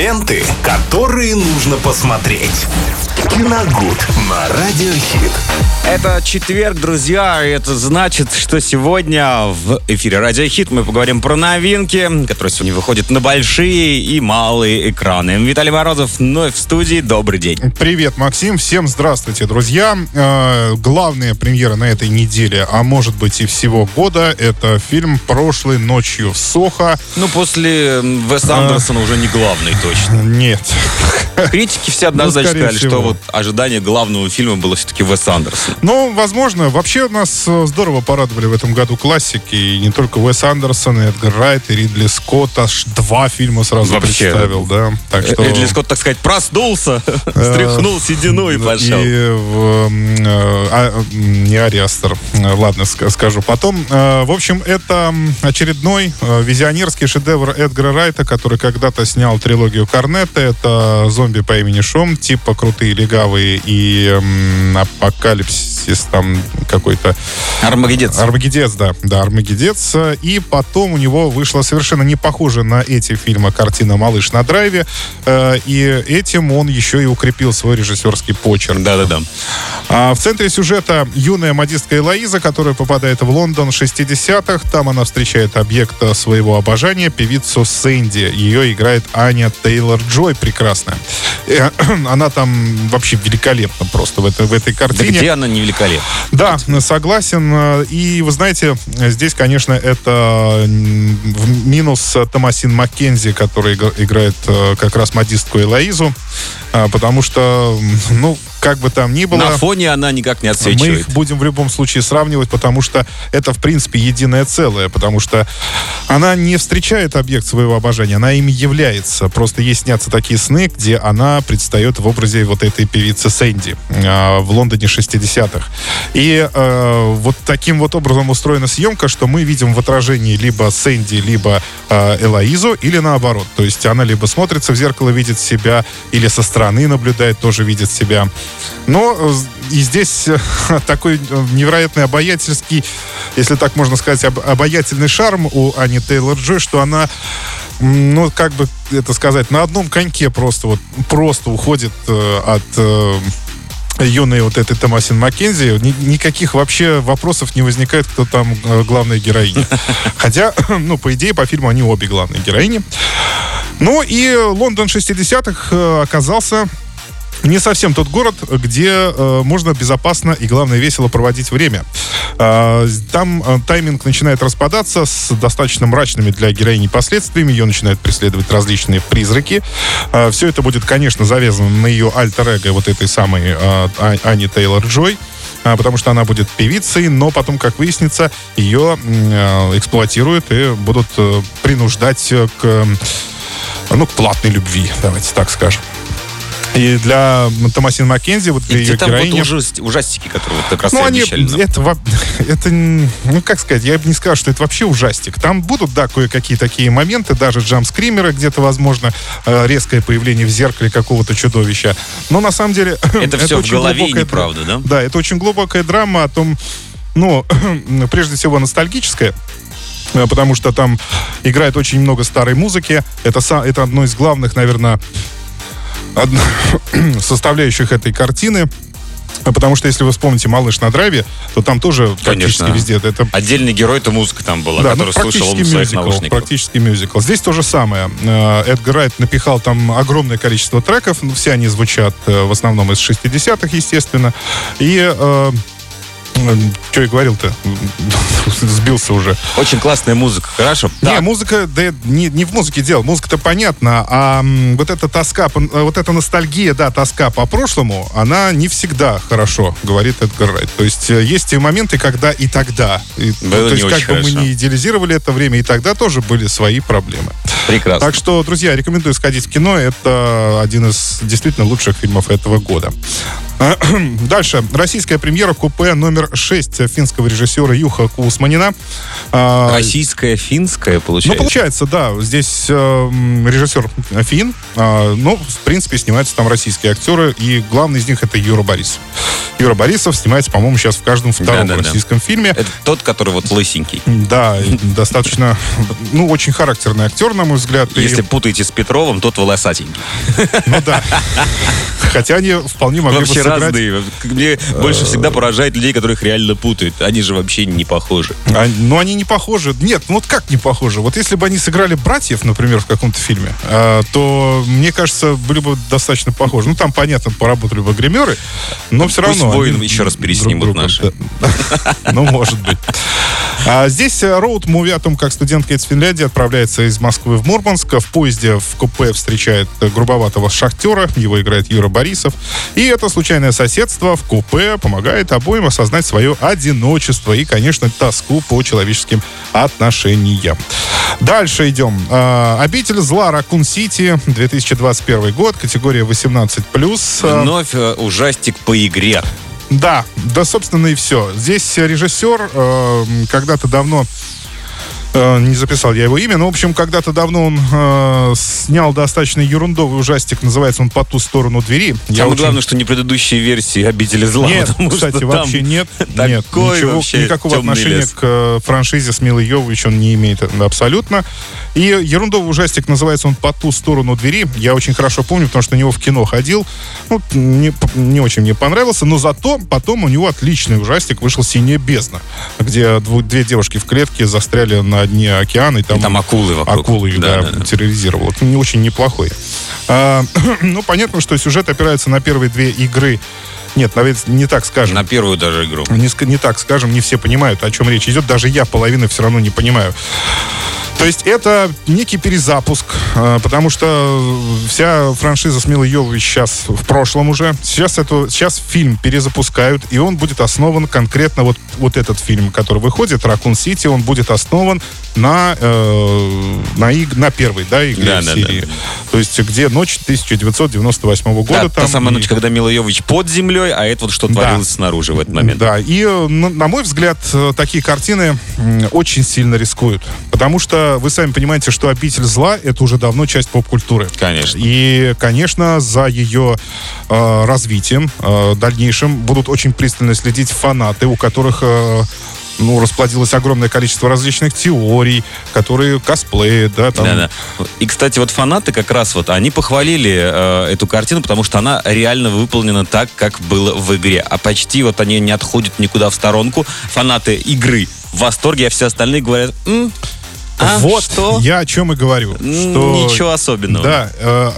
Ленты, которые нужно посмотреть. Киногуд на Радиохит. Это четверг, друзья, и это значит, что сегодня в эфире Радио Хит мы поговорим про новинки, которые сегодня выходят на большие и малые экраны. Виталий Морозов вновь в студии. Добрый день. Привет, Максим. Всем здравствуйте, друзья. Э, главная премьера на этой неделе, а может быть и всего года, это фильм «Прошлой ночью в Сохо». Ну, после Веса Андерсона уже не главный точно. Нет. Критики все однозначно Ну, сказали, что всего. вот ожидание главного фильма было все-таки Вес Андерсон. Ну, возможно. Вообще нас э, здорово порадовали в этом году классики. И не только Уэс Андерсон, и Эдгар Райт, и Ридли Скотт. Аж два фильма сразу Вообще. представил, да. Так что... Ридли Скотт, так сказать, проснулся, стряхнул седину и пошел. И э, а, не Ариастер, Э, ладно, ска- скажу потом. Э, В общем, это очередной э, визионерский шедевр Эдгара Райта, который когда-то снял трилогию Корнетта. Это зомби по имени Шом, типа крутые легавые и м, апокалипсис там какой-то. Армагеддец. Армагеддец, да, да, Армагеддец. И потом у него вышла совершенно не похожая на эти фильмы картина «Малыш на драйве». Э, И этим он еще и укрепил свой режиссерский почерк. Да-да-да. А в центре сюжета юная модистка Элоиза, которая попадает в Лондон 60-х. Там она встречает объекта своего обожания, певицу Сэнди. Ее играет Аня Тейлор-Джой, прекрасная. Э, Она там вообще великолепна просто в этой, в этой Да картине. где она не великолепна? Да, согласен. И вы знаете, здесь, конечно, это минус Томасин Маккензи, который иг- играет э, как раз модистку Элоизу, А, потому что, ну, как бы там ни было... На фоне она никак не Мы отсвечивает. их будем в любом случае сравнивать, потому что это, в принципе, единое целое, потому что она не встречает объект своего обожания, она ими является. Просто ей снятся такие сны, где она предстает в образе вот этой певицы Сэнди э, в Лондоне 60-х. И э, вот таким вот образом устроена съемка, что мы видим в отражении либо Сэнди, либо э, Элоизу, или наоборот. То есть она либо смотрится в зеркало, видит себя, или со стороны наблюдает, тоже видит себя. Но э, и здесь э, такой э, невероятный обаятельский, если так можно сказать, об- обаятельный шарм у Ани Тейлор-Джой, что она ну, как бы это сказать, на одном коньке просто вот просто уходит э, от э, юной вот этой Томасин Маккензи, ни- никаких вообще вопросов не возникает, кто там э, главная героиня. Хотя, ну, по идее, по фильму они обе главные героини. Ну и Лондон 60-х э, оказался не совсем тот город, где э, можно безопасно и, главное, весело проводить время. А, там э, тайминг начинает распадаться с достаточно мрачными для героини последствиями. Ее начинают преследовать различные призраки. все это будет, конечно, завязано на ее альтер-эго вот этой самой э, А- Ани Тейлор-Джой. а, Потому что она будет певицей, но потом, как выяснится, ее эксплуатируют и будут принуждать к, ну, к платной любви, давайте так скажем. И для Томасин Маккензи, вот И для где ее там вот героини... ужас- ужастики, которые вот как раз Ну, и они, это, это, ну, как сказать, я бы не сказал, что это вообще ужастик. Там будут, да, кое-какие такие моменты, даже джамп-скримеры где-то, возможно, э, резкое появление в зеркале какого-то чудовища. Но на самом деле... Это все в голове и глубокая неправда, да? да, это очень глубокая драма о том, ну, прежде всего, ностальгическая. э, Потому что там играет очень много старой музыки. Это, это одно из главных, наверное, одно- составляющих этой картины. А Потому что, если вы вспомните «Малыш на драйве», то там тоже практически Конечно. везде. Это Отдельный герой это музыка там была, да, ну, который слушал он в практически своих мюзикл, практически мюзикл. Здесь то же самое. Э, Эдгар Райт напихал там огромное количество треков. Ну, Все они звучат э, в основном из 60-х, естественно. И э, что я говорил-то? Сбился уже. Очень классная музыка, хорошо. Не, Так, музыка, да не, не в музыке дело. Музыка-то понятна, а вот эта тоска, э, вот эта ностальгия, да, тоска по прошлому, она не всегда хорошо, говорит Эдгар Райт. То есть э, есть и моменты, когда и тогда. И, Было то есть не как бы мы хорошо. не идеализировали это время, и тогда тоже были свои проблемы. прекрасно. Так что, друзья, рекомендую сходить в кино. Это один из действительно лучших фильмов этого года. Дальше. Российская премьера купе номер 6 финского режиссера Юха Кусманина. А, Российская, финская, получается? Ну, получается, да. Здесь э, режиссер фин, э, ну, в принципе, снимаются там российские актеры, и главный из них это Юра Борисов. Юра Борисов снимается, по-моему, сейчас в каждом втором да, да, российском да. фильме. Это тот, который вот лысенький. Да, достаточно, ну, очень характерный актер, на мой взгляд. Если путаете с Петровым, тот волосатенький. Ну да. Хотя они вполне могли вообще бы сыграть... разные. Мне больше всегда поражает людей, которых реально путают. Они же вообще не похожи. А, ну, они не похожи. Нет, ну вот как не похожи? Вот если бы они сыграли братьев, например, в каком-то фильме, а, то, мне кажется, были бы достаточно похожи. Ну, там, понятно, поработали бы гримеры, но все равно... Пусть воин еще раз переснимут наши. Ну, может быть. А здесь роуд-муви о том, как студентка из Финляндии отправляется из Москвы в Мурманск. В поезде в купе встречает грубоватого шахтера. Его играет Юра Борисов. И это случайное соседство в купе помогает обоим осознать свое одиночество и, конечно, тоску по человеческим отношениям. Дальше идем. А, Обитель зла Ракун Сити, 2021 год, категория 18+. Вновь э, ужастик по игре. Да, да, собственно, и все. Здесь режиссер э, когда-то давно Э, не записал я его имя, но, в общем, когда-то давно он э, снял достаточно ерундовый ужастик, называется он «По ту сторону двери». Самое я главное, очень... что не предыдущие версии «Обители зла». Нет, кстати, вообще нет. Нет, ничего, вообще никакого отношения лес. к э, франшизе с Милой Йовович он не имеет абсолютно. И ерундовый ужастик называется он «По ту сторону двери». Я очень хорошо помню, потому что на него в кино ходил. Ну, не, не очень мне понравился, но зато потом у него отличный ужастик вышел «Синяя бездна», где две девушки в клетке застряли на на дне океана. И там, и там акулы вокруг. Акулы да, да, да, терроризировал. Это не очень неплохой. А, ну, понятно, что сюжет опирается на первые две игры нет, наверное, не так скажем. На первую даже игру. Не, не так скажем, не все понимают, о чем речь идет. Даже я половину все равно не понимаю. То есть это некий перезапуск, а, потому что вся франшиза с Милой Йовович сейчас в прошлом уже. Сейчас, это, сейчас фильм перезапускают, и он будет основан конкретно вот, вот этот фильм, который выходит, «Ракун Сити», он будет основан на, э, на, иг, на первой да, игре да, серии. Да, да. То есть где ночь 1998 года. Да, там, та самая и... ночь, когда Мила Йович под землей, а это вот что творилось да. снаружи в этот момент. Да, и э, на, на мой взгляд, э, такие картины очень сильно рискуют. Потому что вы сами понимаете, что «Обитель зла» — это уже давно часть поп-культуры. Конечно. И, конечно, за ее э, развитием э, дальнейшим будут очень пристально следить фанаты, у которых... Э, ну, расплодилось огромное количество различных теорий, которые косплеи, да, там. Да, да. И, кстати, вот фанаты как раз вот, они похвалили э, эту картину, потому что она реально выполнена так, как было в игре. А почти вот они не отходят никуда в сторонку. Фанаты игры в восторге, а все остальные говорят, М, а, вот что? я о чем и говорю. Что, Ничего особенного. Да, э,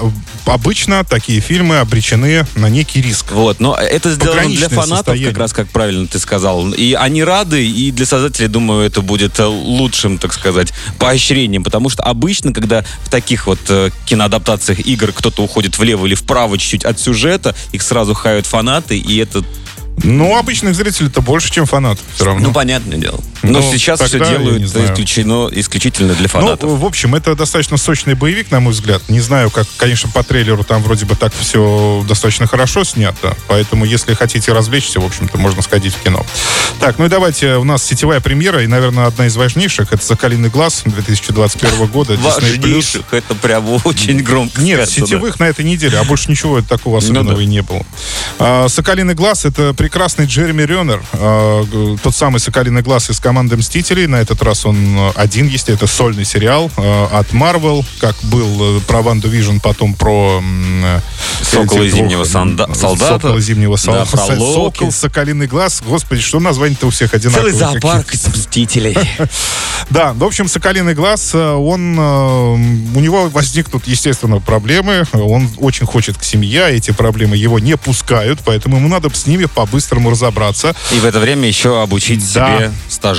обычно такие фильмы обречены на некий риск. Вот, но это сделано для фанатов, состояние. как раз как правильно ты сказал. И они рады, и для создателей, думаю, это будет э, лучшим, так сказать, поощрением. Потому что обычно, когда в таких вот э, киноадаптациях игр кто-то уходит влево или вправо чуть-чуть от сюжета, их сразу хают фанаты, и это ну, обычных зрителей-то больше, чем фанатов все равно. Ну, понятное дело. Но ну, сейчас все делают исключено, исключительно для фанатов. Ну, в общем, это достаточно сочный боевик, на мой взгляд. Не знаю, как, конечно, по трейлеру там вроде бы так все достаточно хорошо снято. Поэтому, если хотите развлечься, в общем-то, можно сходить в кино. Так, ну и давайте, у нас сетевая премьера, и, наверное, одна из важнейших. Это «Соколиный глаз» 2021 года. Важнейших? Это прям очень громко Нет, сетевых на этой неделе, а больше ничего такого ну особенного и не было. А, «Соколиный глаз» — это прекрасный Джереми Реннер, а, тот самый «Соколиный глаз» из команды «Мстителей». На этот раз он один есть, это сольный сериал а, от Marvel, как был э, про Ванду Вижн, потом про... Сокола зимнего солдата. Сокола зимнего солдата. Да, Сокол, «Соколиный глаз». Господи, что название-то у всех одинаковое. Целый зоопарк из «Мстителей». Да, в общем, «Соколиный глаз», э, он... Э, у него возникнут, естественно, проблемы. Он очень хочет к семье, а эти проблемы его не пускают, поэтому ему надо с ними по-быстрому разобраться. И в это время еще обучить да, себе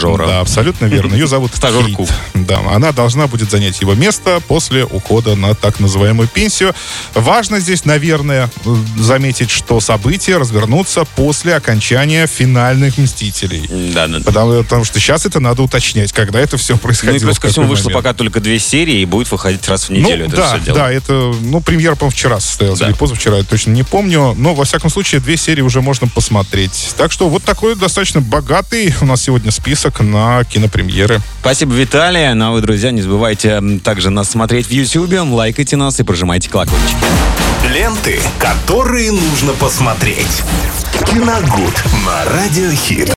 стажера. Да, абсолютно верно. Ее зовут Стажерку. Да, она должна будет занять его место после ухода на так называемую пенсию. Важно здесь, наверное, заметить, что события развернутся после окончания финальных «Мстителей». Да, да. Потому, потому что сейчас это надо уточнять, когда это все Ну происходило. и плюс ко всему вышло момент. пока только две серии и будет выходить раз в неделю ну, это да, все дело. да, это, ну, премьера, по-моему, вчера состоялась, Да. или позавчера, я точно не помню, но, во всяком случае, две серии уже можно посмотреть. Так что вот такой достаточно богатый у нас сегодня список на кинопремьеры. Спасибо, Виталий. Ну а вы, друзья, не забывайте также нас смотреть в YouTube, лайкайте нас и прожимайте колокольчики. Ленты, которые нужно посмотреть. Киногуд на Радиохит.